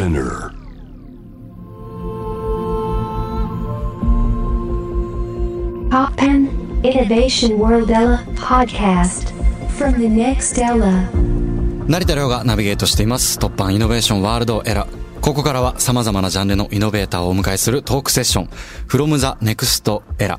Spinner. Poppen Innovation World Ella podcast from the next Ella. 成田亮がナビゲートしています突破イノベーションワールドエラーここからは様々なジャンルのイノベーターをお迎えするトークセッション from the next era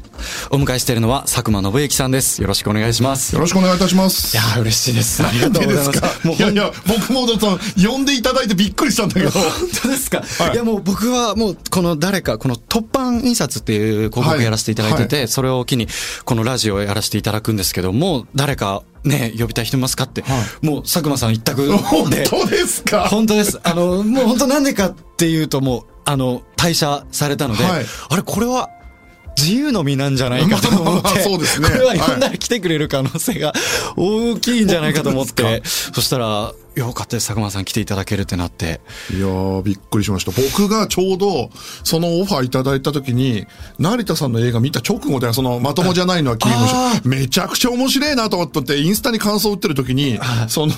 お迎えしているのは佐久間信之さんです。よろしくお願いします。よろしくお願いいたします。いやー嬉しいです。ありがとうございます。いやいや、僕もその呼んでいただいてびっくりしたんだけど。本当ですか、はい。い、やもう僕はもうこの誰かこの突版印刷っていう広告やらせていただいてて、はい。それを機にこのラジオをやらせていただくんですけども誰かね呼びたい人いますかって、もう佐久間さん一択で。本当ですか？本当です。あの、もう本当なんでかっていうともう、あの、退社されたので、はい。あれ、これは、自由の身なんじゃないかと思って、そうですね。これは呼んだら来てくれる可能性が大きいんじゃないかと思っ本て、そしたら、よかったです、佐久間さん来ていただけるってなって。いやー、びっくりしました。僕がちょうど、そのオファーいただいた時に、成田さんの映画見た直後で、その、まともじゃないのは君のあめちゃくちゃ面白いなと思って、インスタに感想打ってる時に、その、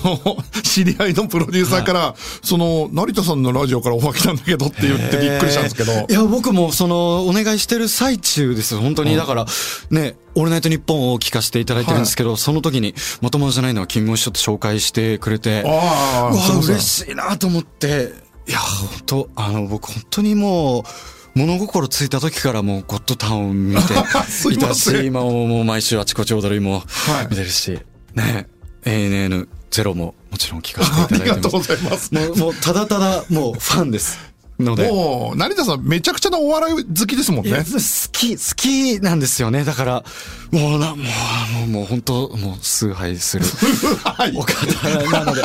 知り合いのプロデューサーから、その、成田さんのラジオからオファー来たんだけどって言ってびっくりしたんですけどい、や、僕もその、お願いしてる最中です。本当に。だから、ね、オールナイトニッポンを聞かせていただいてるんですけど、その時に、まともじゃないのは君も一緒って紹介してくれて、ああ、うわ嬉しいなと思って、いや、本当あの、僕本当にもう、物心ついた時からもうゴッドタウン見て すいいたし、今ももう毎週あちこち踊りもはい見てるし、ね、ANN ゼロももちろん聞かせていあただいてます。りがとうございます。もう、もうただただもうファンです。ので。もう、成田さんめちゃくちゃなお笑い好きですもんね。好き、好きなんですよね。だから、もうな、もう、もう、もう本当、もう崇拝する。はいお方なので、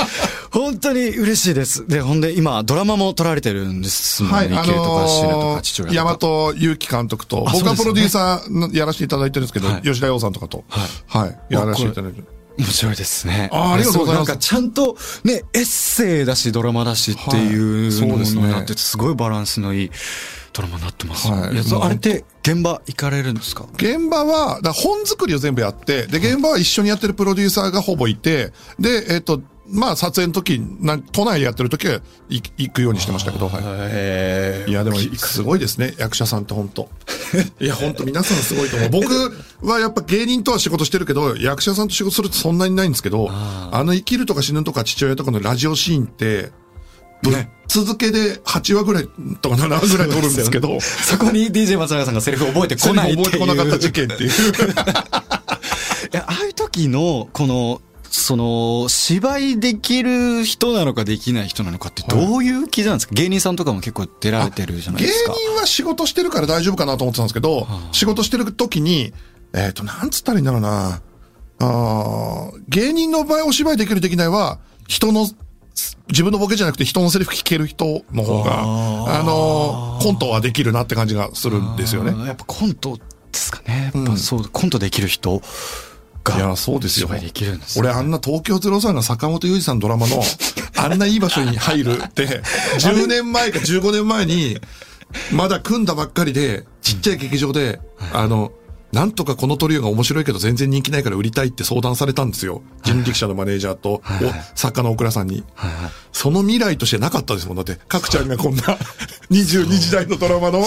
本当に嬉しいです。で、ほんで、今、ドラマも撮られてるんですもんね。はい、あ池江とかとのか父親とか。和祐樹監督と、あ僕はプロデューサーのやらせていただいてるんですけど、はい吉田洋さんとかと、はい、やらせていただいてる。面白いですね。あーありがとうございますなんかちゃんと、ね、エッセイだし、ドラマだしっていうのになって、すごいバランスのいいドラマになってます。はいいやあれって、現場行かれるんですか？現場は、だ本作りを全部やって、で、現場は一緒にやってるプロデューサーがほぼいて、で、えっ、と、まあ、撮影の時、なん都内でやってる時は行行くようにしてましたけど、はい。へいや、でも、すごいですね、役者さんって本当 いや、本当皆さんすごいと思う。僕はやっぱ芸人とは仕事してるけど、役者さんと仕事するとそんなにないんですけど、あの生きるとか死ぬとか父親とかのラジオシーンって、ぶっ続けで8話ぐらいとか7話ぐらい 撮るんですけど、そこに DJ 松永さんがセリフ覚えてこないっていう。覚えてこなかった事件っていう。いや、ああいう時の、この、その、芝居できる人なのかできない人なのかってどういう気なんですか、芸人さんとかも結構出られてるじゃない芸ですか。人は仕事してるから大丈夫かなと思ってたんですけど、仕事してる時に、えっ、と、なんつったらいいんだろうな。あー芸人の場合お芝居できるできないは、人の、自分のボケじゃなくて人のセリフ聞ける人の方が、あのーコントはできるなって感じがするんですよねあ。ーやっぱコントですかね。やっぱそう、コントできる人が。いや、そうですよ。できるんです、ね。俺あんな東京03が坂本雄二さんのドラマの、あんないい場所に入るって、10年前か15年前に、まだ組んだばっかりで、ちっちゃい劇場で、あの、なんとかこのトリオが面白いけど全然人気ないから売りたいって相談されたんですよ。人力車のマネージャーと、お作家の大倉さんに。その未来としてなかったですもん。だって、角ちゃんがこんな 22時代のドラマの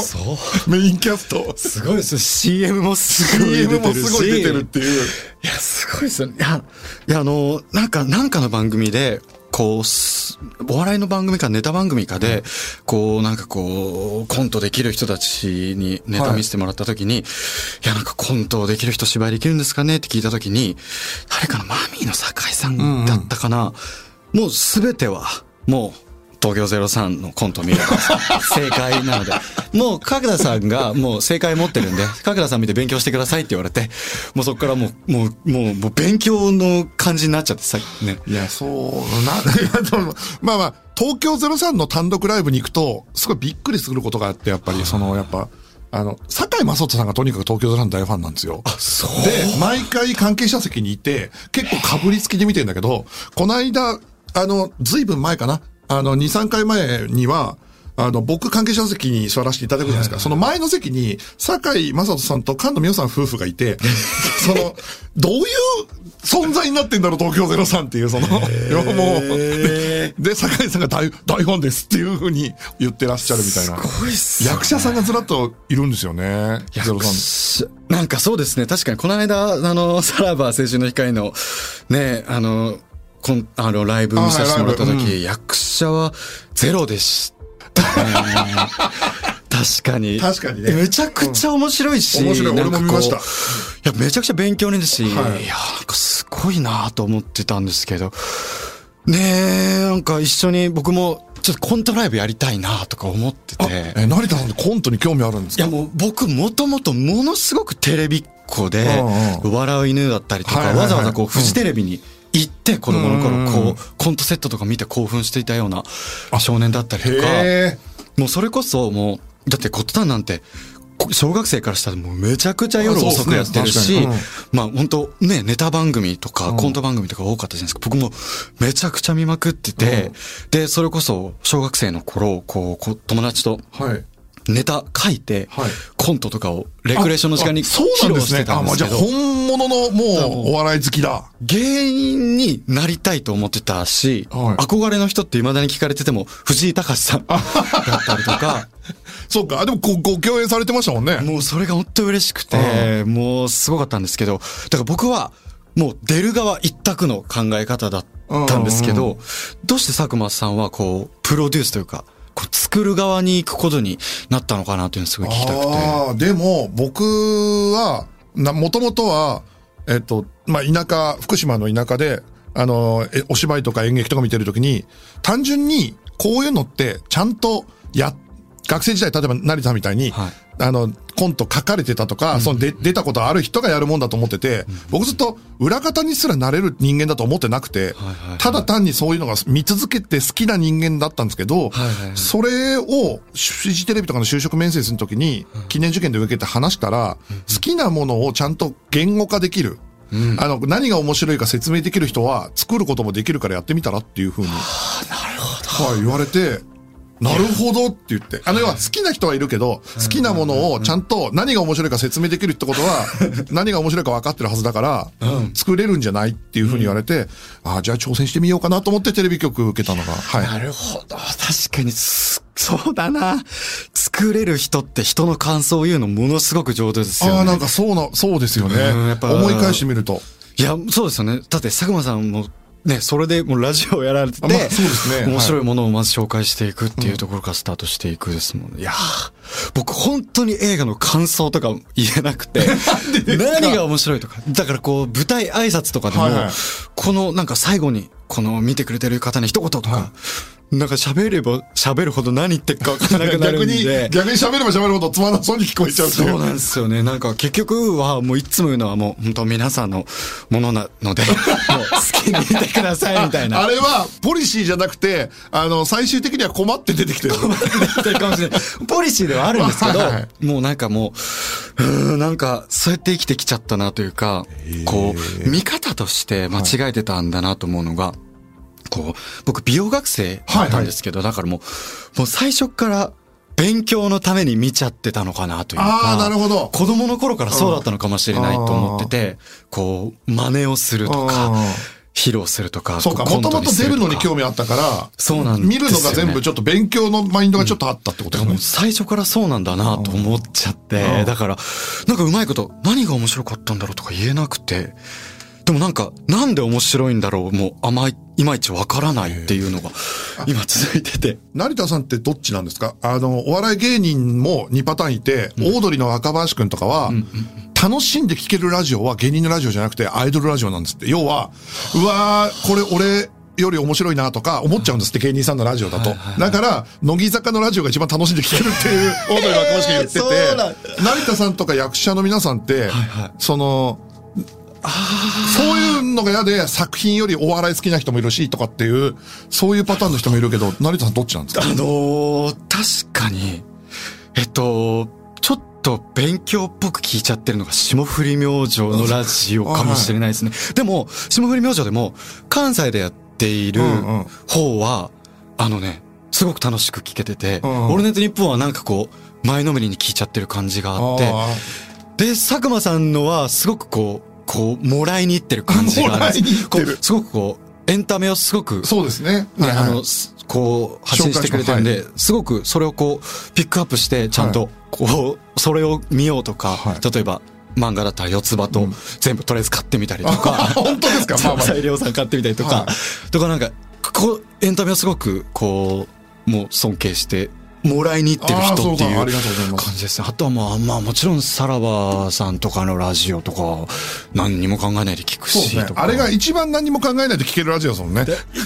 メインキャスト、すごいです。CM もすごい出て CM るし。もすごい出てるっていう。いや、すごいですよね。いや、いや、あの、なんか、なんかの番組で、こうす、お笑いの番組かネタ番組かで、こう、なんかこう、コントできる人たちにネタ見せてもらった時に、い、や、なんかコントできる人芝居できるんですかねって聞いた時に、誰かのマミーの酒井さんだったかな。もうすべては、もう、東京03のコントを見れば正解なので、もう角田さんがもう正解持ってるんで、角田さん見て勉強してくださいって言われて、もうそこからもう、もう、もう、もう勉強の感じになっちゃってさ、ね。いや、そう、な、いやでもまあまあ、東京03の単独ライブに行くと、すごいびっくりすることがあって、やっぱり、その、やっぱ、あの、坂井正人さんがとにかく東京03の大ファンなんですよ。そうで、毎回関係者席にいて、結構被りつきで見てるんだけど、この間、あの、ずいぶん前かな。あの、2、3回前には、ああの、僕関係者席に座らせていただくじゃないですか。その前の席に、堺井雅人さんと菅野美穂さん夫婦がいて、その、どういう存在になってんだろう、東京03っていう、その、もう、で、で堺井さんが大大ファンですっていうふうに言ってらっしゃるみたいな。すごいっすね役者さんがずらっといるんですよね。ゼロ役さん。者なんかそうですね。確かにこの間、あの、さらば青春の光の、ね、あの、こん、あの、ライブ見させてもらったあはいライブ。時、役者はゼロでした。ね。確かに。確かにね。めちゃくちゃ面白いし。うん面白い俺も見ました。いや、めちゃくちゃ勉強になるし、はい。い、や、なんかすごいなと思ってたんですけど、ねえ、なんか一緒に僕も、ちょっとコントライブやりたいなとか思ってあて。え、成田さんってコントに興味あるんですか？いやもう僕もともとものすごくテレビっ子で、うんうん。笑う犬だったりとか、わざわざこうフジテレビに行って子供の頃こうコントセットとか見て興奮していたような少年だったりとか、へもうそれこそもう、だってコットタンなんて、こ小学生からしたらもうめちゃくちゃ夜遅くやってるし、まあ本当ね、ネタ番組とかうん。コント番組とか多かったじゃないですか。僕もめちゃくちゃ見まくってて、で、それこそ小学生の頃、こう、友達とーはい。ネタ書いて、はいコントとかをレクレーションの時間にあそう披露してなんですね。あ、まあじゃあ本物のもうお笑い好きだ。芸人になりたいと思ってたし、はい憧れの人って未だに聞かれてても、藤井隆さんだったりとか、そうか。あでもご、ご共演されてましたもんね。もうそれが本当嬉しくて、もうすごかったんですけど、だから僕は、もう出る側一択の考え方だったんですけど、どうして佐久間さんはこう、プロデュースというか、こう作る側に行くことになったのかなっていうのをすごい聞きたくて。ああ、でも、僕は、な、もともとは、えっと、まあ、田舎、福島の田舎で、あの、えお芝居とか演劇とか見てるときに、単純に、こういうのって、ちゃんと、や、学生時代、例えば成田みたいに、はいあの、コント書かれてたとか、そので出たことある人がやるもんだと思ってて、僕ずっと裏方にすらなれる人間だと思ってなくてただ単にそういうのが見続けて好きな人間だったんですけどそれをフジテレビとかの就職面接の時に記念受験で受けて話したら、好きなものをちゃんと言語化できる。あの、何が面白いか説明できる人は作ることもできるからやってみたらっていうふうに。はい、言われて、なるほどって言って。あの、要は好きな人はいるけど、好きなものをちゃんと何が面白いか説明できるってことは、何が面白いか分かってるはずだから、作れるんじゃないっていうふうに言われて、ああ、じゃあ挑戦してみようかなと思ってテレビ局受けたのが、はい。なるほど。確かにす、そうだな。作れる人って人の感想を言うのものすごく上手ですよね。ああ、なんかそうな、そうですよねうんやっ。ぱ思い返してみると。いや、そうですよね。だって佐久間さんも、ね、それでもうラジオをやられてて、あまあそうですね。はい。面白いものをまず紹介していくっていうところからスタートしていくですもんね。いやー僕本当に映画の感想とか言えなくて、何が面白いとか。だからこう、舞台挨拶とかでも、このなんか最後に、この見てくれてる方に一言とか、なんか喋れば喋るほど何言ってるか分からなくなる逆にんで、。逆に喋れば喋るほどつまらなそうに聞こえちゃう。そうなんですよね。なんか結局はもういつも言うのはもう本当皆さんのものなので、好きに見てくださいみたいな。あれは、ポリシーじゃなくて、あの、最終的には困って出てきてる。ってるかもしれない。ポリシーではあるんですけどはいはい、もうなんかもう、うーんなんかそうやって生きてきちゃったなというか、こう、見方として間違えてたんだなと思うのが、こう、僕美容学生だったんですけど、だからもう、もう最初から勉強のために見ちゃってたのかなというか。ああ、なるほど。子供の頃からそうだったのかもしれないと思ってて、こう、真似をするとかうん、披露するとか、そうか、こもともと出るのに興味味あったから、そうなんです見るのが全部ちょっと勉強のマインドがちょっとあったってことですねもう。最初からそうなんだなと思っちゃって、だから、なんかうまいこと、何が面白かったんだろうとか言えなくて、でもなんか、なんで面白いんだろうもう甘い、いまいちわからないっていうのが、今続いてて。成田さんってどっちなんですか？あの、お笑い芸人も2パターンいて、オードリーの若林くんとかは、楽しんで聴けるラジオは芸人のラジオじゃなくてアイドルラジオなんですって。要は、うわー、これ俺、より面白いなとか思っちゃうんですって、芸人さんのラジオだと。だから、乃木坂のラジオが一番楽しんで聴けるっていう、オードリーの若林くん言ってて、成田さんとか役者の皆さんって、その、そういうのが嫌で作品よりお笑い好きな人もいるしとかっていう、そういうパターンの人もいるけど、成田さんどっちなんですか？あのー確かに、えっと、ちょっと勉強っぽく聞いちゃってるのが霜降り明星のラジオかもしれないですね。でも、霜降り明星でも関西でやっているうんうん。方は、あのね、すごく楽しく聞けてて、うんオールナイトニッポンはなんかこう、前のめりに聞いちゃってる感じがあって、あで、佐久間さんのはすごくこう、こう、もらいに行ってる感じがある。んですごくこう、エンタメをすごくー、そうですね。ね、はいはい。あの、すこう、発信してくれてるんで、す。ごくそれをこう、ピックアップして、ちゃんと、こう、それを見ようとか、はい。例えば、漫画だったら四つ葉と全部とりあえず買ってみたりとか、本当ですか？まあまあ。さん買ってみたりとか、はとかなんか、こう、エンタメをすごく、こう、もう尊敬して、もらいに行ってる人っていう感じですね。あとはまあ、まあもちろんさらばさんとかのラジオとか、何にも考えないで聞くしと。か。あれが一番何も考えないで聞けるラジオですもんね。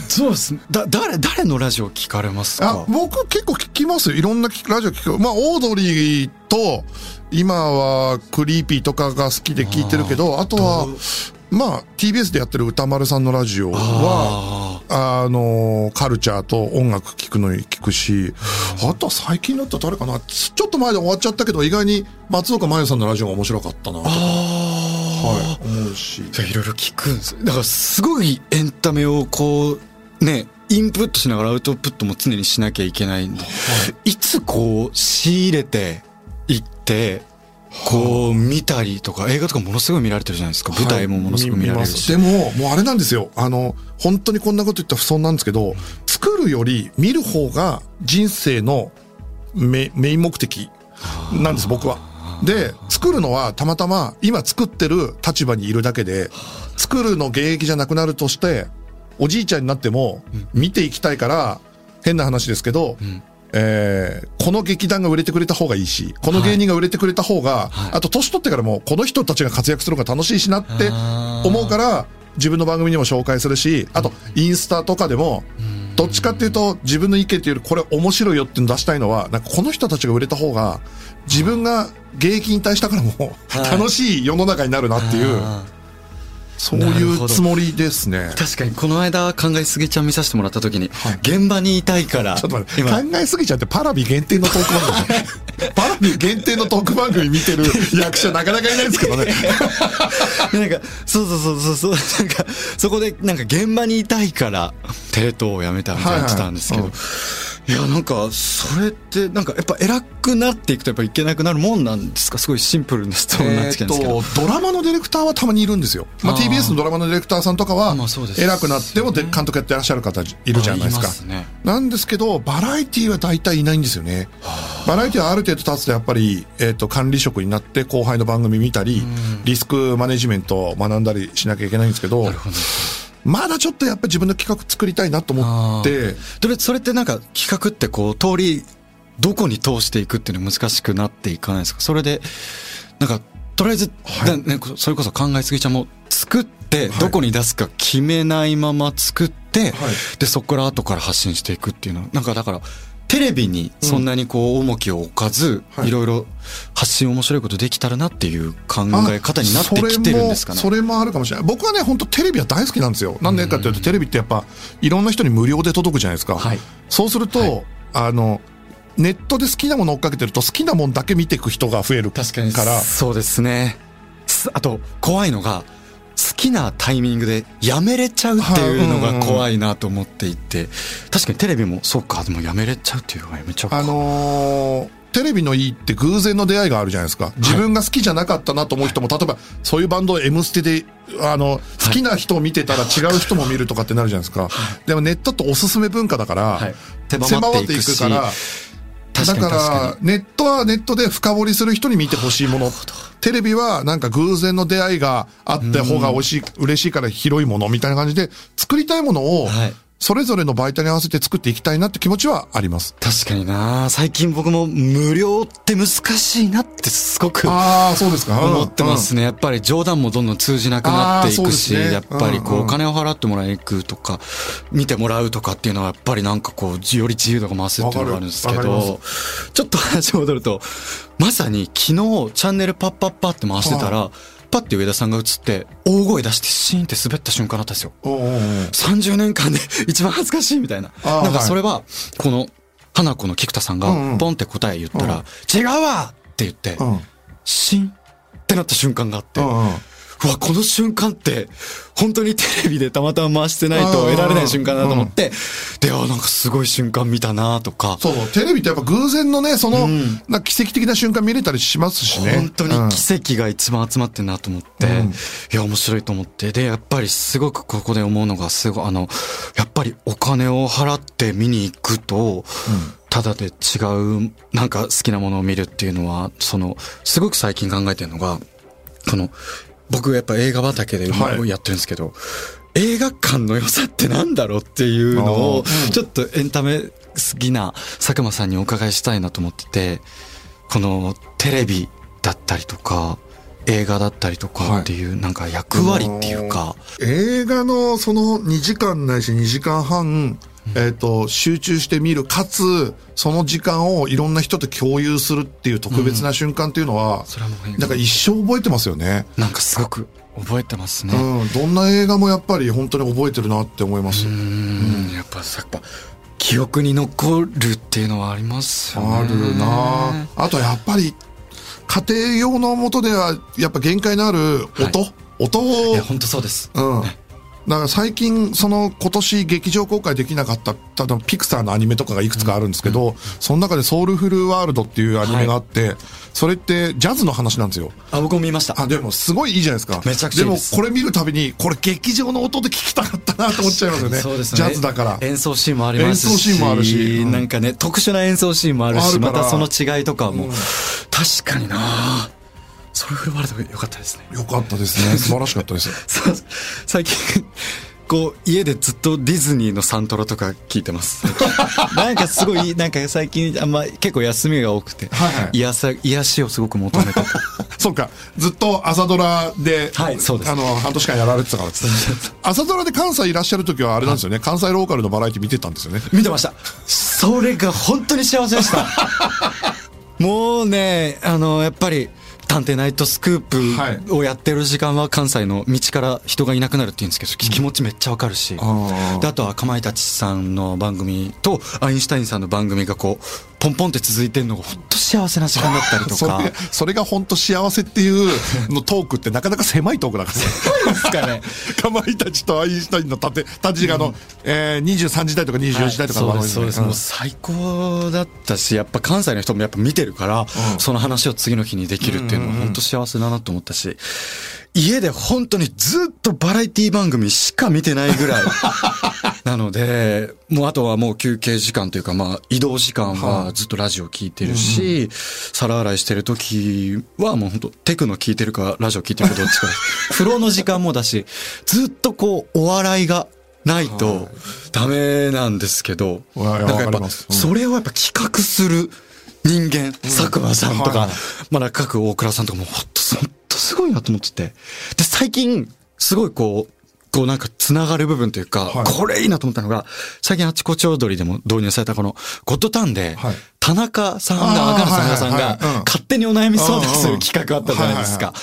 そうですね。だ、誰、誰のラジオ聞かれますあか僕結構聞きますよ。いろんなラジオ聞く。まあ、オードリーと、今はクリーピーとかが好きで聞いてるけど、あとは、まあ、TBS でやってる歌丸さんのラジオは、ああの、カルチャーと音楽聞くのに聞くし、あとは最近だったら誰かな。ちょっと前で終わっちゃったけど、意外に松岡真優さんのラジオが面白かったなと。か、はい、思うし。じゃあいろいろ聞くんです。だからすごいエンタメをこう、ね、インプットしながらアウトプットも常にしなきゃいけないんで、いつこう仕入れていって、こう見たりとか、映画とかものすごい見られてるじゃないですか。舞台もものすごい見られるし。でも、もうあれなんですよ。あの、本当にこんなこと言ったら不損なんですけど、作るより見る方が人生のメメイン目的なんです、僕は。で、作るのはたまたま今作ってる立場にいるだけで、作るの現役じゃなくなるとして、おじいちゃんになっても見ていきたいから、変な話ですけど、えーこの劇団が売れてくれた方がいいし、この芸人が売れてくれた方が、あと年取ってからもこの人たちが活躍する方が楽しいしなって思うから、自分の番組にも紹介するし、あとインスタとかでも、どっちかっていうと自分の意見っていうよりこれ面白いよっていうの出したいのは、なんかこの人たちが売れた方が、自分が現役引退したからもはい。楽しい世の中になるなっていう、あそういうつもりですねー。確かにこの間考えすぎちゃん見させてもらった時に、現場にいたいから、ちょっと待って、今考えすぎちゃってパラビ限定のトーク番組。パラビ限定のトーク番組見てる役者なかなかいないですけどね。でなんか、そうそうそうそうそう、なんか、そこで、なんか現場にいたいから、テレ東を辞めたみたいな言ってたんですけど、はいいや、なんか、それって、なんか、やっぱ偉くなっていくとやっぱいけなくなるもんなんですか？すごいシンプルな質問になってきたんですけど。えーとドラマのディレクターはたまにいるんですよ。まあ、TBS のドラマのディレクターさんとかは偉くなってもで監督やってらっしゃる方いるじゃないですか。なんですけど、バラエティは大体いないんですよね。バラエティはある程度経つとやっぱり、えっ、と、管理職になって後輩の番組見たり、リスクマネジメントを学んだりしなきゃいけないんですけど、まだちょっとやっぱり自分の企画作りたいなと思って、でもそれってなんか企画ってこう通りどこに通していくっていうの難しくなっていかないですか？それでなんかとりあえず、はい。ね、それこそ考えすぎちゃんも作ってはい。どこに出すか決めないまま作って、はい。でそこから後から発信していくっていうの。はなんかだからテレビにそんなにこう重きを置かず、はいいろいろ発信面白いことできたらなっていう考え方になってきてるんですかね。それもあるかもしれない。僕はね、本当テレビは大好きなんですよ。なんでかっていうと、テレビってやっぱ、いろんな人に無料で届くじゃないですか。はいそうすると、あの、ネットで好きなもの追っかけてると、好きなもんだけ見ていく人が増える確かにから、そうですねすあと怖いのが好きなタイミングでやめれちゃうっていうのが怖いなと思っていて。確かにテレビもそうかでもやめれちゃうっていうのがやめちゃうかあのーテレビのいいって偶然の出会いがあるじゃないですか。自分が好きじゃなかったなと思う人も、例えばそういうバンドを M ステで、あの、好きな人を見てたら違う人も見るとかってなるじゃないですか。でもネットっておすすめ文化だから、はい。手狭まってていくから、だからネットはネットで深掘りする人に見てほしいもの。テレビはなんか偶然の出会いがあった方が美味しい、嬉しいから広いものみたいな感じで、作りたいものをはい、それぞれの媒体に合わせて作っていきたいなって気持ちはあります。確かにな最近僕も無料って難しいなってすごくああ、そうですか。思ってますね。やっぱり冗談もどんどん通じなくなっていくし、ねやっぱりこう、お金を払ってもらいに行くとか、見てもらうとかっていうのはやっぱりなんかこう、より自由度が増すっていうのがあるんですけど、ちょっと話戻ると、まさに昨日チャンネルパッパッパって回してたら、パッて上田さんが映って、大声出してシーンって滑った瞬間だったんですよ。うんうんう。ん30年間で 一番恥ずかしいみたいな。なんかそれは、この、花子の菊田さんがうんうん、ポンって答え言ったら、違うわ！って言って、うん。シーンってなった瞬間があって、うんうんうわ、この瞬間って、本当にテレビでたまたま回してないと得られない瞬間だと思って、で、あ、なんかすごい瞬間見たなとか、そう、テレビってやっぱ偶然のね、その、なんか奇跡的な瞬間見れたりしますしね。本当うん。に奇跡が一番集まってんなと思って、うん。いや、面白いと思って。で、やっぱりすごくここで思うのが、すごい、あの、やっぱりお金を払って見に行くと、ただで違う、なんか好きなものを見るっていうのは、その、すごく最近考えてるのが、この、僕やっぱ映画畑ではい。やってるんですけど、映画館の良さってなんだろうっていうのをちょっとエンタメ好きな佐久間さんにお伺いしたいなと思ってて、このテレビだったりとか、映画だったりとかっていう、なんか役割っていうか、映画のその2時間ないし2時間半、えっ、と、集中して見る、かつ、その時間をいろんな人と共有するっていう特別な瞬間っていうのは、うなんか一生覚えてますよね。なんかすごく覚えてますね。うん、どんな映画もやっぱり本当に覚えてるなって思います。うん、やっぱさ、やっぱ、記憶に残るっていうのはありますよね。あるなあとやっぱり、家庭用のもとでは、やっぱ限界のある音、音を、いや、本当そうです。うん。だから最近、その今年劇場公開できなかった、ただピクサーのアニメとかがいくつかあるんですけど、その中でソウルフルワールドっていうアニメがあって、それってジャズの話なんですよ。あ、僕も見ました。あ、でもすごいいいじゃないですか。めちゃくちゃいいですでもこれ見るたびに、これ劇場の音で聞きたかったなと思っちゃいますよね。そうですね。ジャズだから。演奏シーンもありますし。演奏シーンもあるしうんなんかね、特殊な演奏シーンもあるし、あるまたその違いとかも、確かになそれフルワールド良かったですね。よかったですね。素晴らしかったです。最近、こう、家でずっとディズニーのサントラとか聞いてます。なんかすごい、なんか最近、あんま、結構休みが多くて、はいはい癒さ、癒しをすごく求めてて。そうか。ずっと朝ドラで、はいそうですあの、半年間やられてたから。朝ドラで関西いらっしゃる時はあれなんですよね。関西ローカルのバラエティ見てたんですよね。見てました。それが本当に幸せでした。もうね、あの、やっぱり、探偵ナイトスクープをやってる時間は関西の道から人がいなくなるって言うんですけど、気持ちめっちゃわかるし。あであとはかまいたちさんの番組とアインシュタインさんの番組がこう、ポンポンって続いてるのが本当幸せな時間だったりとか。それ、それが本当幸せっていうのトークってなかなか狭いトークだからね。ですかね。かまいたちとアインシュタインの縦、縦時間の、えー、23時台とか24時台とかのそうです、そうです。もううん最高だったし、やっぱ関西の人もやっぱ見てるから、その話を次の日にできるっていうのは本当幸せだなと思ったし、家で本当にずっとバラエティ番組しか見てないぐらい。なので、もうあとはもう休憩時間というか、まあ移動時間はずっとラジオ聞いてるし、皿洗いしてる時はもう本当テクノ聞いてるかラジオ聞いてるかどっちか。風呂の時間もだし、ずっとこうお笑いがないとダメなんですけど、いやなんかやっぱうん。それをやっぱ企画する人間、佐久間さんとかはいはい、まだ各大倉さんとかもほんと、ほんとすごいなと思ってて。で、最近、すごいこう、こうなんか繋がる部分というか、はい。これいいなと思ったのが、最近あちこち踊りでも導入されたこのゴッドタンで、はい。田中さんが、赤野さんが勝手にお悩み相談する企画あったじゃないですはか。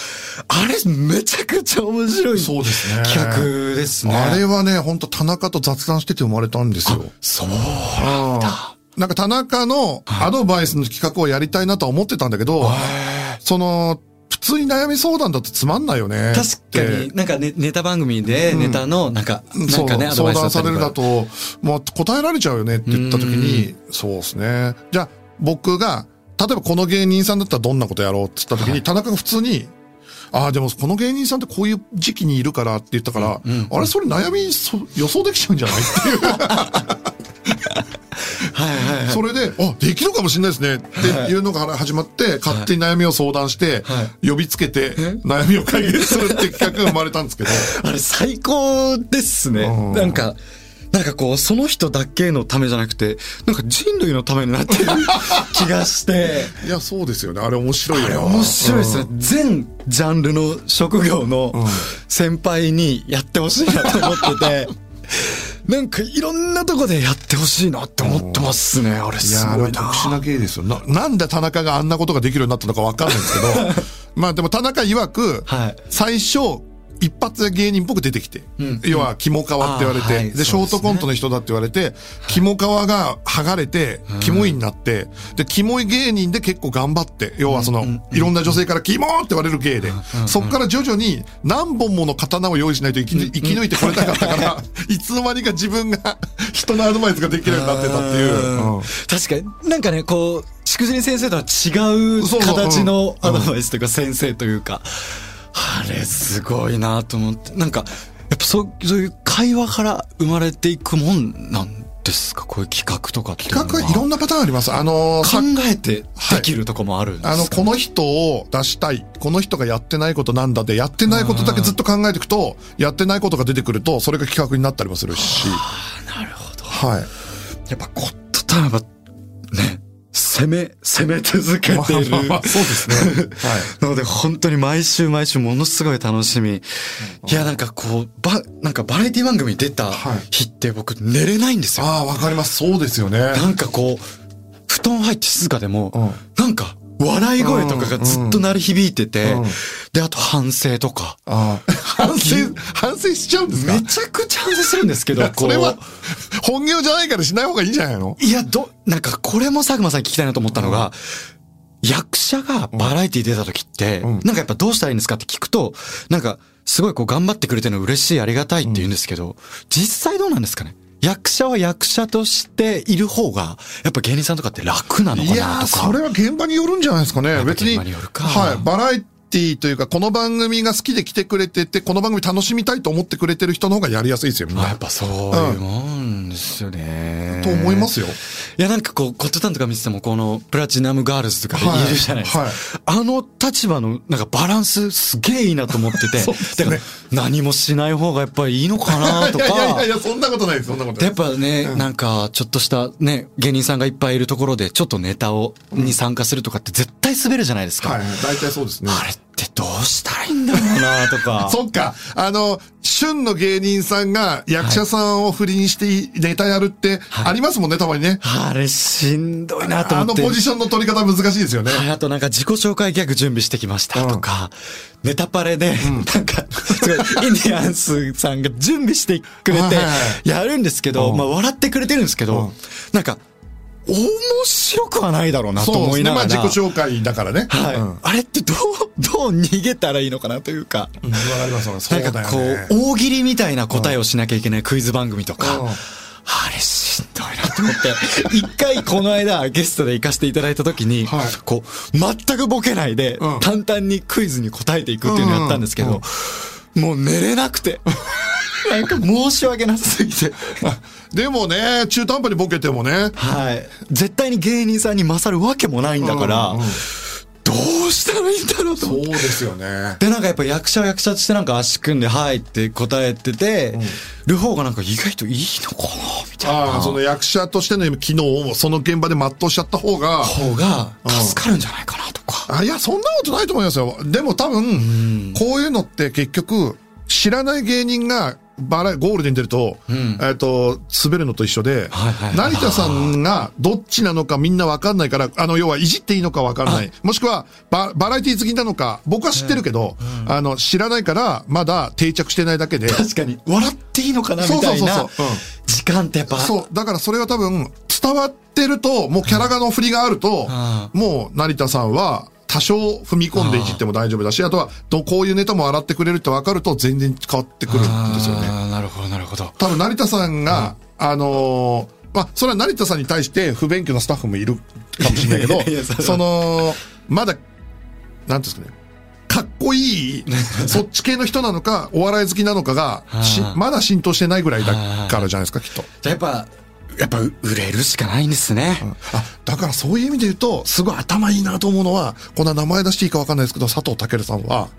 あれめちゃくちゃ面白いそうですね。企画ですね。あれはね、本当田中と雑談してて生まれたんですよ。そううん。なんか田中のアドバイスの企画をやりたいなとは思ってたんだけど、その、普通に悩み相談だとつまんないよね。確かに、なんかね、ネタ番組で、ネタの、なんか、なんそう。か。ね、相談されるだと、もう答えられちゃうよねって言った時に、そうですね。じゃあ、僕が、例えばこの芸人さんだったらどんなことやろうって言った時に、田中が普通に、ああ、でもこの芸人さんってこういう時期にいるからって言ったから、あれそれ悩みそ予想できちゃうんじゃないっていう。はいはいはい。それで、あ、できるかもしれないですねっていうのが始まって、勝手に悩みを相談しては、呼びつけて、悩みを解決するって企画が生まれたんですけど、あれ最高ですねうん。なんか、なんかこう、その人だけのためじゃなくて、なんか人類のためになってる気がして、いや、そうですよね。あれ面白いよ。あれ面白いですね。全ジャンルの職業の先輩にやってほしいなと思ってて、なんかいろんなとこでやってほしいなって思ってますね。あれすごな。はい特殊な芸ですよ。な、なんで田中があんなことができるようになったのかわかんないんですけど、まあでも田中曰く、はい最初、一発芸人っぽく出てきて、うん。要は、肝皮って言われて、はい。で、ショートコントの人だって言われて、肝皮が剥がれて、キモいになって、で、キモい芸人で結構頑張って、要はその、いろんな女性からキモーって言われる芸で、そっから徐々に何本もの刀を用意しないと生き抜生き抜いてこれなかったから、いつの間にか自分が 人のアドバイスができるようになってたっていう。うん。確かに、なんかね、こう、しくじり先生とは違う形のう。ん。アドバイスというか先生というか、あれすごいなと思って、なんか、やっぱそうそういう会話から生まれていくもんなんですか？こういう企画とかって。企画はいろんなパターンあります。あの考えてできるとこもあるんですか、あの、この人を出したい。この人がやってないことなんだで、やってないことだけずっと考えていくと、やってないことが出てくると、それが企画になったりもするし。なるほど。はい。やっぱゴッドタンはね、攻め、攻め続けてる。まあまあそうですね。はい。なので本当に毎週毎週ものすごい楽しみ。いやなんかこう、ば、なんかバラエティ番組に出たはい日って僕寝れないんですよ。ああ、わかります。そうですよね。なんかこう、布団入って静かでも、うんなんか笑い声とかがずっと鳴り響いてて、うん。で、あと反省とか。ああ。反省、反省しちゃうんですか？めちゃくちゃ反省するんですけど、それはこ、本業じゃないからしない方がいいんじゃないの？ういや、ど、なんかこれも佐久間さんに聞きたいなと思ったのが、役者がバラエティ出た時って、うん。なんかやっぱどうしたらいいんですかって聞くと、なんかすごいこう頑張ってくれてるの嬉しいありがたいって言うんですけど、実際どうなんですかね？役者は役者としている方が、やっぱ芸人さんとかって楽なのかなとか。それは現場によるんじゃないですかね。ぱ別に。現場によるかはい。バラエティというか、この番組が好きで来てくれてて、この番組楽しみたいと思ってくれてる人の方がやりやすいですよ、みんな。まあやっぱそういうもんですよね。と思いますよ。いやなんかこう、ゴッドタンとか見てても、このプラチナムガールズとかはいいるじゃないですか。はいあの立場のなんかバランスすげえいいなと思ってて。そうですねだから何もしない方がやっぱりいいのかなとか。いやいやいや、そんなことないです、そんなことないでやっぱね、なんか、ちょっとしたね、芸人さんがいっぱいいるところで、ちょっとネタを、に参加するとかって絶対滑るじゃないですか。はい、大体そうですね。あれってどうしたらいいんだろうなとか。そっか。あの、旬の芸人さんが役者さんを振りにしてネタやるってはいありますもんね、たまにね。あれしんどいなと思って。あのポジションの取り方難しいですよね。はい、あとなんか自己紹介ギャグ準備してきましたとか、ネタパレで、なんか、すごい、インディアンスさんが準備してくれてやるんですけど、うんまあ笑ってくれてるんですけうんど、なんか、面白くはないだろうなとそうですね。思いながら。まあ自己紹介だからね。はい、うん。あれってどう、どう逃げたらいいのかなというか。うんわかりますわそうだよなんかこね。う、大喜利みたいな答えをしなきゃいけないクイズ番組とか、うんあれしんどいなと思って、一回この間ゲストで行かせていただいた時に、はいこう、全くボケないで、うん淡々にクイズに答えていくっていうのをやったんですけど、もう寝れなくて、なんか申し訳なさすぎて、でもね、中途半端にボケてもね。はい。絶対に芸人さんに勝るわけもないんだから、うんうんどうしたらいいんだろうとそうですよね。で、なんかやっぱ役者は役者としてなんか足組んで、はいって答えてて、る方がなんか意外といいのかなみたいな。ああ、その役者としての機能をその現場で全うしちゃった方が、方が助かるんじゃないかなとか。あ、いや、そんなことないと思いますよ。でも多分、こういうのって結局、知らない芸人が、バラ、ゴールデンに出ると、ん。えっと、滑るのと一緒で、はいはいはい。成田さんがどっちなのかみんなわかんないから、あの、要はいじっていいのかわかんない。もしくは、バ、バラエティ好きなのか、僕は知ってるけど、あの、知らないから、まだ定着してないだけで。確かに、笑っていいのかなみたいそうそうなそうそう。うん。時間ってやっぱ、そう。だからそれは多分、伝わってると、もうキャラがの振りがあるとう、もう成田さんは、多少踏み込んでいじっても大丈夫だし、あとは、どこういうネタも洗ってくれるって分かると全然変わってくるんですよね。なるほど、なるほど。多分成田さんが、あのーまあ、それは成田さんに対して不勉強なスタッフもいるかもしれないけど いやそその、まだ、なんていうんですかね、かっこいい、そっち系の人なのか、お笑い好きなのかが、まだ浸透してないぐらいだからじゃないですか、きっと。じゃあやっぱ、やっぱ売れるしかないんですね。あ、だからそういう意味で言うと、すごい頭いいなと思うのは、こんな名前出していいかわかんないですけど、佐藤健さんは、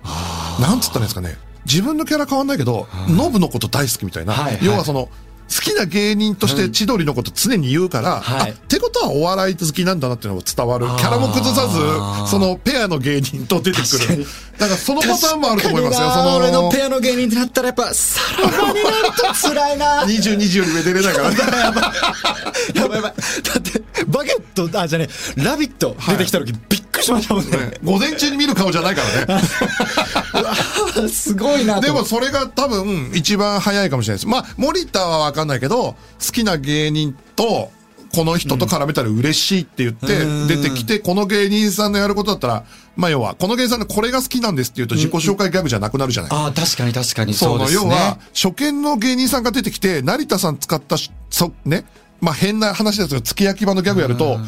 なんつったんですかね、自分のキャラ変わんないけど、ノブのこと大好きみたいな、はいはい。要はその、好きな芸人として千鳥のこと常に言うから、はいあ、ってことはお笑い好きなんだなっていうのが伝わる。キャラも崩さず、そのペアの芸人と出てくる。だからそのパターンもあると思いますよ。確かにな俺その、のペアの芸人ってなったらやっぱ、さらばになると辛いな。22時より上出れないからね。やばいやばい。だって、バケット、あ、じゃね、ラビット出てきた時びっくりしましたもんね。ね午前中に見る顔じゃないからね。すごいなとでもそれが多分一番早いかもしれないです。まあ、森田はわかんないけど、好きな芸人と、この人と絡めたら嬉しいって言ってうん出てきて、この芸人さんのやることだったら、まあ要は、この芸人さんのこれが好きなんですって言うと自己紹介ギャグじゃなくなるじゃない。ああ、確かに確かにそうですね。要は、初見の芸人さんが出てきて、成田さん使ったし、そ、ね、まあ変な話ですけど、付け焼き場のギャグやると、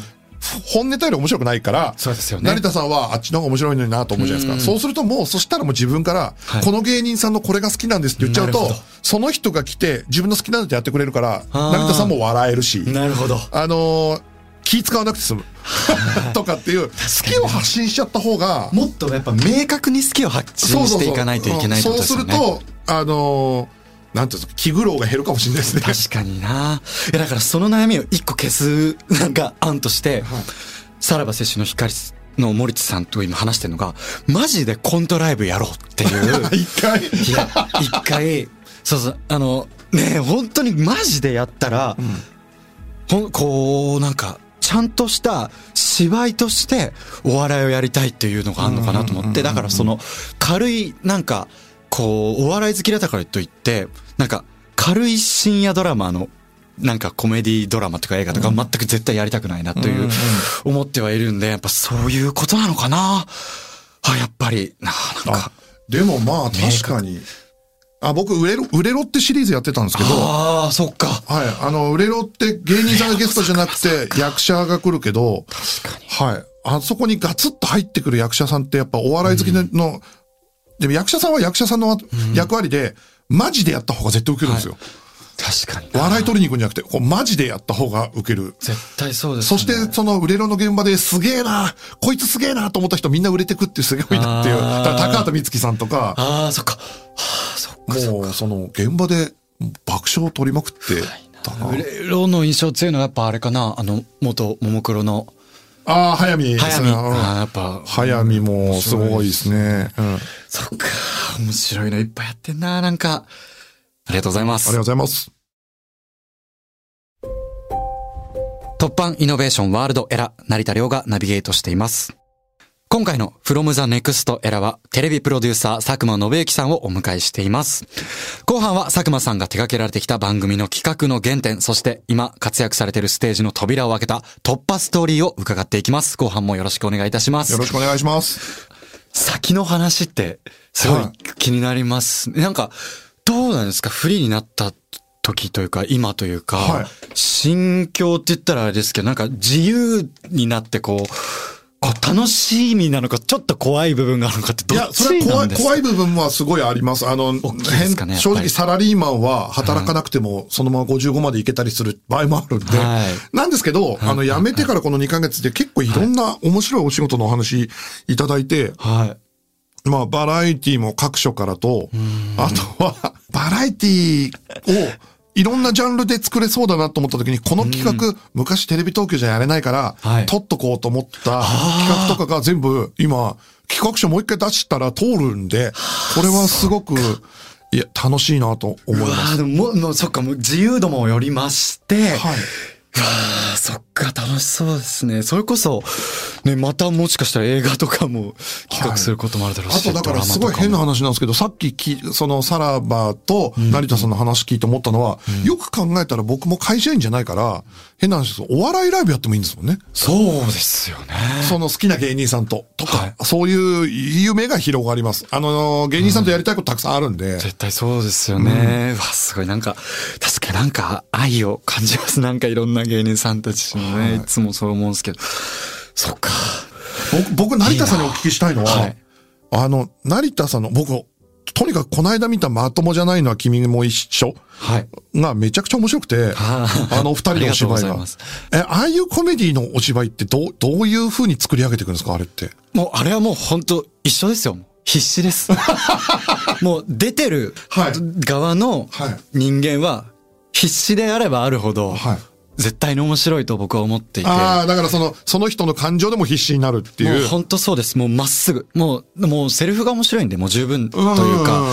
本ネタより面白くないから、そうですよね成田さんはあっちの方が面白いのになと思うじゃないですか。そうするともう、そしたらもう自分から、はいこの芸人さんのこれが好きなんですって言っちゃうとその人が来て、自分の好きなのってやってくれるから、成田さんも笑えるし、なるほど。あのー気使わなくて済む。とかっていう、好きを発信しちゃった方が、もっとやっぱ明確に好きを発信していかないといけない。そうすると、あのーなんていう気苦労が減るかもしれないですね。確かにな。いやだからその悩みを一個消すなんか案として、さらば摂取の光の森地さんと今話してるのが、マジでコントライブやろうっていう。一回？いや、一回、そうそう、あの、ねえ本当にマジでやったら、ほん、こう、なんか、ちゃんとした芝居としてお笑いをやりたいっていうのがあるのかなと思って、だからその軽い、なんか、こう、お笑い好きだったからといって、なんか、軽い深夜ドラマの、なんかコメディドラマとか映画とか全く絶対やりたくないなという、思ってはいるんで、やっぱそういうことなのかな？あ、やっぱり、ななんかあ、でもまあ確かに。あ、僕、売れろ、売れろってシリーズやってたんですけど、はああ、そっか。い。あの、売れろって芸人さんがゲストじゃなくて役者が来るけど、確かに。はい。あそこにガツッと入ってくる役者さんってやっぱお笑い好きの、でも役者さんは役者さんの役割で、マジでやった方が絶対受けるんですよ。確かに。笑い取りに行くんじゃなくて、こうマジでやった方が受ける。絶対そうです、そして、その売れろの現場ですげえな、こいつすげえなと思った人みんな売れてくってすごいなっていう。だから高畑充希さんとか、ああ、そっか。はあ、そっか、そっか。もうその現場で爆笑を取りまくってたな。売れろの印象強いのはやっぱあれかな。あの、元ももクロのああ、早見ですね。ああ、やっぱ。早見もすごいですね。うん。ありそっか。面白いのいっぱいやってんな、なんか。ありがとうございますがとう。ございます。突版イノベーションワールドエラ、成田亮がナビゲートしています。今回の From the Next Era はテレビプロデューサー佐久間信之さんをお迎えしています。後半は佐久間さんが手掛けられてきた番組の企画の原点、そして今活躍されているステージの扉を開けた突破ストーリーを伺っていきます。後半もよろしくお願いいたします。よろしくお願いします。先の話ってすごいはい気になります。なんか、どうなんですか？フリーになった時というか、今というか、はい心境って言ったらあれですけど、なんか自由になってこう楽しみなのか、ちょっと怖い部分があるのかってどいや、っそれは怖い、ちなんですか怖い部分はすごいあります。あの、ね変正直サラリーマンは働かなくてもそのまま55までいけたりする場合もあるんで。はいなんですけど、あの、辞めてからこの2ヶ月で結構いろんな面白いお仕事のお話いただいて、はい。まあ、バラエティも各所からと、あとは、バラエティを、いろんなジャンルで作れそうだなと思った時に、この企画、昔テレビ東京じゃやれないから、はい撮っとこうと思った企画とかが全部、今、企画書もう一回出したら通るんで、これはすごく、いや、楽しいなと思いうわます。ーでももうそっか、もう自由度もよりまして、はい。うわあそっか、楽しそうですね。それこそ、ね、またもしかしたら映画とかも企画することもあるだろうし、あとだからすごい変な話なんですけど、さっきき、そのさらばと成田さんの話聞いて思ったのは、よく考えたら僕も会社員じゃないから、変な話ですお笑いライブやってもいいんですもんね。そうですよね。その好きな芸人さんと、とか、はいそういう夢が広がります。あの、芸人さんとやりたいことたくさんあるんで、絶対そうですよね。うわ、すごいなんか、確かになんか愛を感じます。なんかいろんな芸人さんたちのね、い、つもそう思うんですけど。そっか。僕、僕、成田さんにお聞きしたいのは、はいあの、成田さんの、僕、とにかくこの間見たまともじゃないのは君も一緒はい。がめちゃくちゃ面白くて、あの二人のお芝居が。え、ああいうコメディのお芝居ってどう、どういう風に作り上げていくんですかあれって？もうあれはもう本当一緒ですよ。必死です。もう出てるはい側のはい人間は必死であればあるほど、はい絶対に面白いと僕は思っていて。ああ、だからその、その人の感情でも必死になるっていう。もう本当そうです。もうまっすぐ。もう、もうセリフが面白いんで、もう十分といううんうんうんか、も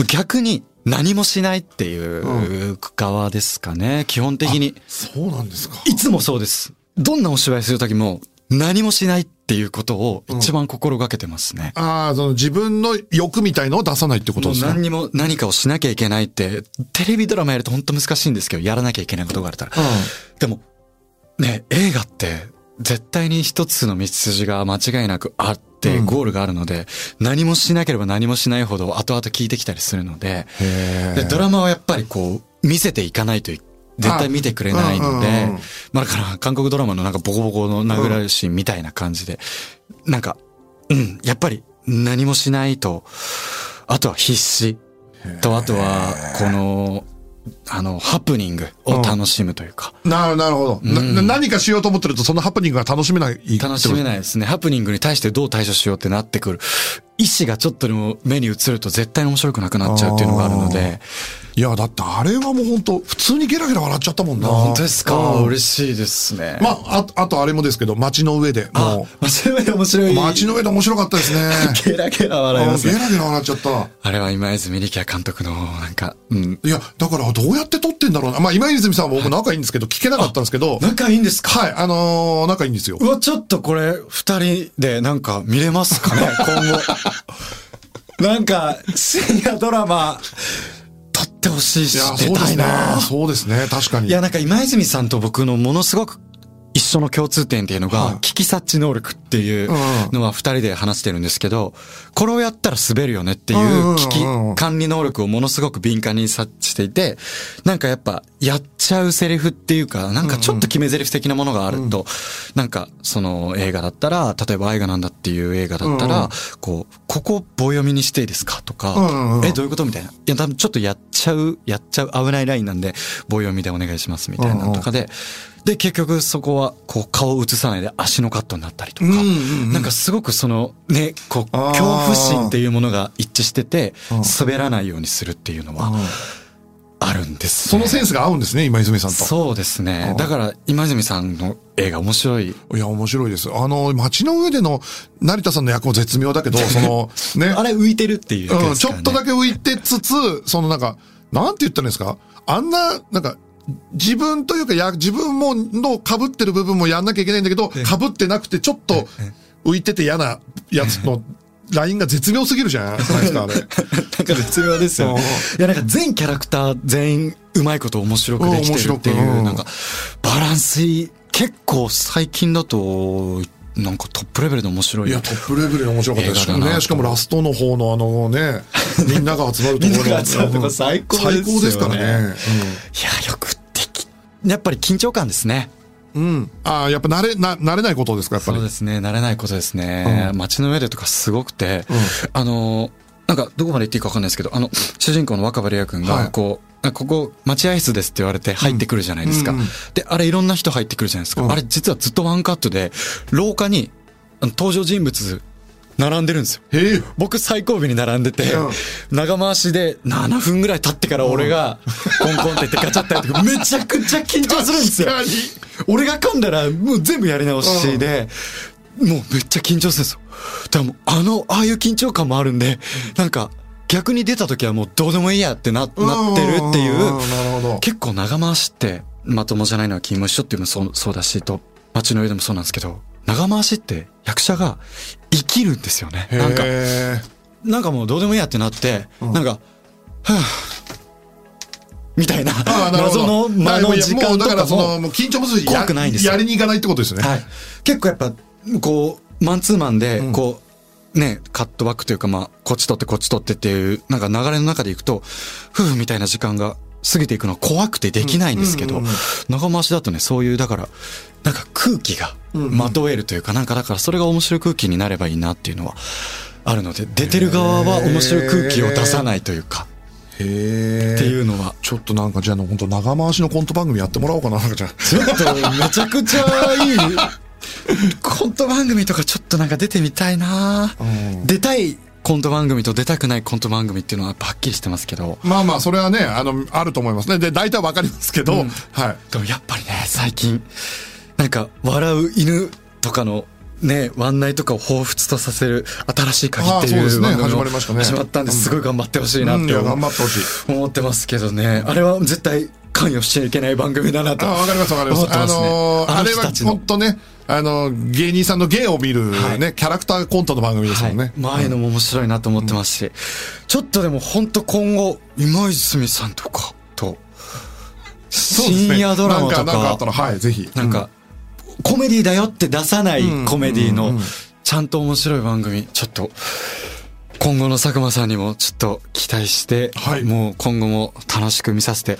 う逆に何もしないっていう側ですかね。基本的に。そうなんですか。いつもそうです。どんなお芝居するときも何もしないっていうことを一番心がけてますね。ああ、その自分の欲みたいのを出さないってことですか何にも何かをしなきゃいけないって、テレビドラマやると本当難しいんですけど、やらなきゃいけないことがあるから。でも、ね、映画って絶対に一つの道筋が間違いなくあって、うん。ゴールがあるので、何もしなければ何もしないほど後々聞いてきたりするので、へで、ドラマはやっぱりこう、見せていかないとい絶対見てくれないのであうんうんうん、まあだから韓国ドラマのなんかボコボコの殴られるシーンみたいな感じで、なんか、うん、やっぱり何もしないと、あとは必死。と、あとは、この、あの、ハプニングを楽しむというか、なるなるほど、なな何かしようと思ってるとそのハプニングが楽しめない。楽しめいないですね。ハプニングに対してどう対処しようってなってくる。意思がちょっとでも目に映ると絶対に面白くなくなっちゃうっていうのがあるので、いやだってあれはもう本当普通にゲラゲラ笑っちゃったもんな。本当ですか？うん。嬉しいですね。まあ、ああとあれもですけど街の上であも、街の上で面白うい。街の上で面白かったですね。ゲラゲラ笑いますね。ゲラゲラ笑っちゃった。あれは今泉力也監督の、なんか、うん。いやだからどうやって撮ってんだろうな。まあ今泉さんも僕仲いいんですけど聞けなかったんですけど。仲いいんですか？はいあのー仲いいんですよ。うわ、ちょっとこれ、二人でなんか見れますかね、今後。なんか、深夜ドラマ、撮ってほしいし出たいな。そうですね。確かに。いや、なんか今泉さんと僕のものすごく一緒の共通点っていうのが、はい危機察知能力っていうのは二人で話してるんですけど、これをやったら滑るよねっていう危機管理能力をものすごく敏感に察知していて、なんかやっぱやっちゃうセリフっていうか、なんかちょっと決め台詞的なものがあると、なんかその映画だったら、例えば愛がなんだっていう映画だったら、こう、ここ棒読みにしていいですかとか、んえ、どういうことみたいな。いや、多分ちょっとやっちゃう、やっちゃう危ないラインなんで、棒読みでお願いしますみたいなのとかで、で、結局そこは、こう、顔を映さないで足のカットになったりとか、うんうんうんなんかすごくその、ね、こう、恐怖心っていうものが一致しててうん、滑らないようにするっていうのは、あるんです、そのセンスが合うんですね今泉さんとそうですねう。んだから、今泉さんの映画面白い。いや、面白いです。あの、街の上での成田さんの役も絶妙だけど、その、ね。あれ浮いてるっていうだけうん。ちょっとだけ浮いてつつ、そのなんか、なんて言ったんですか？あんな、なんか、自分というか、や、自分も、の被ってる部分もやんなきゃいけないんだけど、被ってなくて、ちょっと浮いてて嫌なやつの、ラインが絶妙すぎるじゃ ないですか、あれ。なんか絶妙ですよね。いや、なんか全キャラクター全員うまいこと面白くできてるっていう、なんか、バランスいい。結構最近だと、なんかトップレベルで面白い。いや、トップレベルで面白かったです映画だなとね。しかもラストの方のあのね、みんなが集まるところが最高ですよね最高ですからね。いや、よくでき、やっぱり緊張感ですね。うん。うん。ああ、やっぱ慣れ、な、慣れないことですか、やっぱり？そうですね。慣れないことですね。街の上でとかすごくて、うんあの、なんかどこまで言っていいかわかんないですけど、あの、主人公の若葉レア君はいが、こう、あここ、待合室ですって言われて入ってくるじゃないですか。うんうんで、あれいろんな人入ってくるじゃないですか。うんあれ実はずっとワンカットで、廊下に、登場人物、並んでるんですよ。へえ。僕最後尾に並んでて、うん長回しで7分ぐらい経ってから俺がコンコンって言ってガチャってやってめちゃくちゃ緊張するんですよ。俺が噛んだらもう全部やり直しで、もうめっちゃ緊張するんですよ。だからもうあの、ああいう緊張感もあるんで、なんか逆に出た時はもうどうでもいいやってな、なってるっていう、ど。結構長回しって、まともじゃないのは金も一緒っていうのもそうそうだし、と、街の上でもそうなんですけど、長回しって役者が生きるんですよね。なんか、へなんかもうどうでもいいやってなって、なんか、はぁ、みたいな、謎どの間の時も間とかうだからその、も、もう緊張もするし、怖くないんですよやりに行かないってことですよね。はい。結構やっぱ、こう、マンツーマンでう、んこう、ね、カットバックというか、まあ、こっち取ってこっち取ってっていう、なんか流れの中でいくと、夫婦みたいな時間が過ぎていくのは怖くてできないんですけど長回しだとね、そういう、だから、なんか空気がまとえるというか、なんかだからそれが面白い空気になればいいなっていうのはあるので、出てる側は面白い空気を出さないというか。っていうのは、ちょっとなんかじゃあ、本当長回しのコント番組やってもらおうかな、なんかじゃあ。ちょっとめちゃくちゃいい。コント番組とかちょっとなんか出てみたいな、うん出たいコント番組と出たくないコント番組っていうのははっきりしてますけど。まあまあ、それはね、あの、あると思いますね。で、大体わかりますけど、うんはい。でもやっぱりね、最近、なんか笑う犬とかのね、ワンナイとかを彷彿とさせる新しい鍵っていう番組も始まりましたね始まったんですごい頑張ってほしいなってうんいや頑張ってほしい。思ってますけどね。あれは絶対関与しちゃいけない番組だなと。あわかりますわかります。あ思ってますねのーあれは本当ね、あの、芸人さんの芸を見るね、はい。キャラクターコントの番組ですもんね。はい、前のも面白いなと思ってますし、ちょっとでも本当今後、今泉さんとかと、深夜ドラマとなんか、なんかあった、からはい、ぜひ。なんか、コメディだよって出さないうんコメディのうんうん、ちゃんと面白い番組、ちょっと、今後の佐久間さんにもちょっと期待して、はい。もう今後も楽しく見させて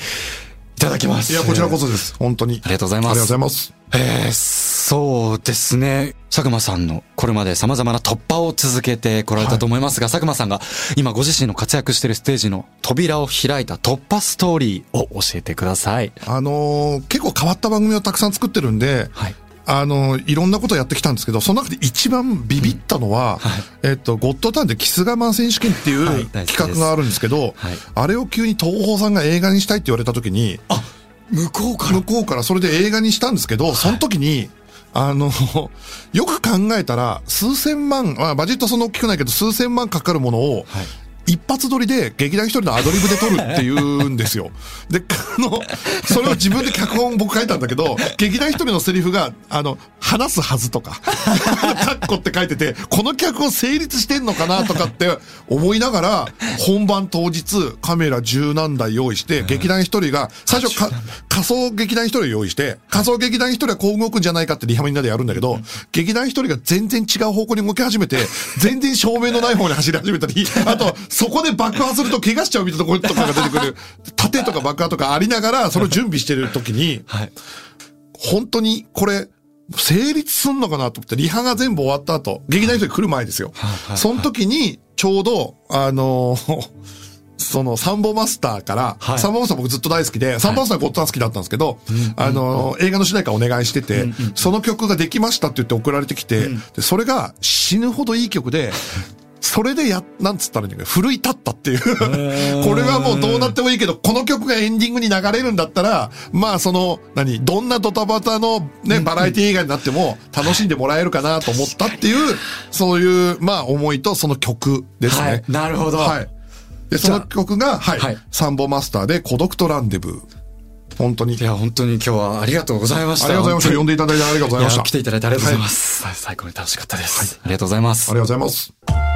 いただきます。いや、こちらこそです。本当に。ありがとうございますありがとうございます。えー、そうですね。佐久間さんのこれまで様々な突破を続けてこられたと思いますが、佐久間さんが今ご自身の活躍しているステージの扉を開いた突破ストーリーを教えてください。あのー結構変わった番組をたくさん作ってるんで、はい。あのーいろんなことやってきたんですけど、その中で一番ビビったのは、えっと、ゴッドタンでキス我慢選手権っていう企画があるんですけど、はい。あれを急に東宝さんが映画にしたいって言われた時に、あ、向こうか向こうからそれで映画にしたんですけど、その時に、あの、よく考えたら、数千万、まあ、バジェットそんな大きくないけど、数千万かかるものを、はい一発撮りで劇団一人のアドリブで撮るっていうんですよ。で、あの、それを自分で脚本僕書いたんだけど、劇団一人のセリフが、あの、話すはずとか、カッコって書いてて、この脚本成立してんのかなとかって思いながら、本番当日、カメラ十何台用意して、劇団一人が、最初か、仮想劇団一人用意して、仮想劇団一人はこう動くんじゃないかってリハみんなでやるんだけど、劇団一人が全然違う方向に動き始めて、全然照明のない方に走り始めたり、あと、そこで爆破すると怪我しちゃうみたいなところとかが出てくる、盾とか爆破とかありながら、それを準備してる時に、はい。本当にこれ、成立すんのかなと思って、リハが全部終わった後、劇団一人来る前ですよ。はいはいは。い。その時に、ちょうど、あのーそのサンボマスターから、はい。サンボマスター僕ずっと大好きで、サンボマスターゴッド好きだったんですけど、あのー映画の主題歌お願いしてて、その曲ができましたって言って送られてきて、でそれが死ぬほどいい曲で、それでや、なんつったらいいんだけど、奮い立ったっていう。これはもうどうなってもいいけど、この曲がエンディングに流れるんだったら、まあその、何、どんなドタバタのね、バラエティ映画になっても楽しんでもらえるかなと思ったっていう、そういう、まあ思いとその曲ですね。はい。なるほど。はい。で、その曲が、はい、はいサンボマスターで孤独とランデブー。本当に。いや、本当に今日はありがとうございました。ありがとうございました。呼んでいただいてありがとうございました。来ていただいてありがとうございます。最高に楽しかったです。ありがとうございますあ。りがとうございます。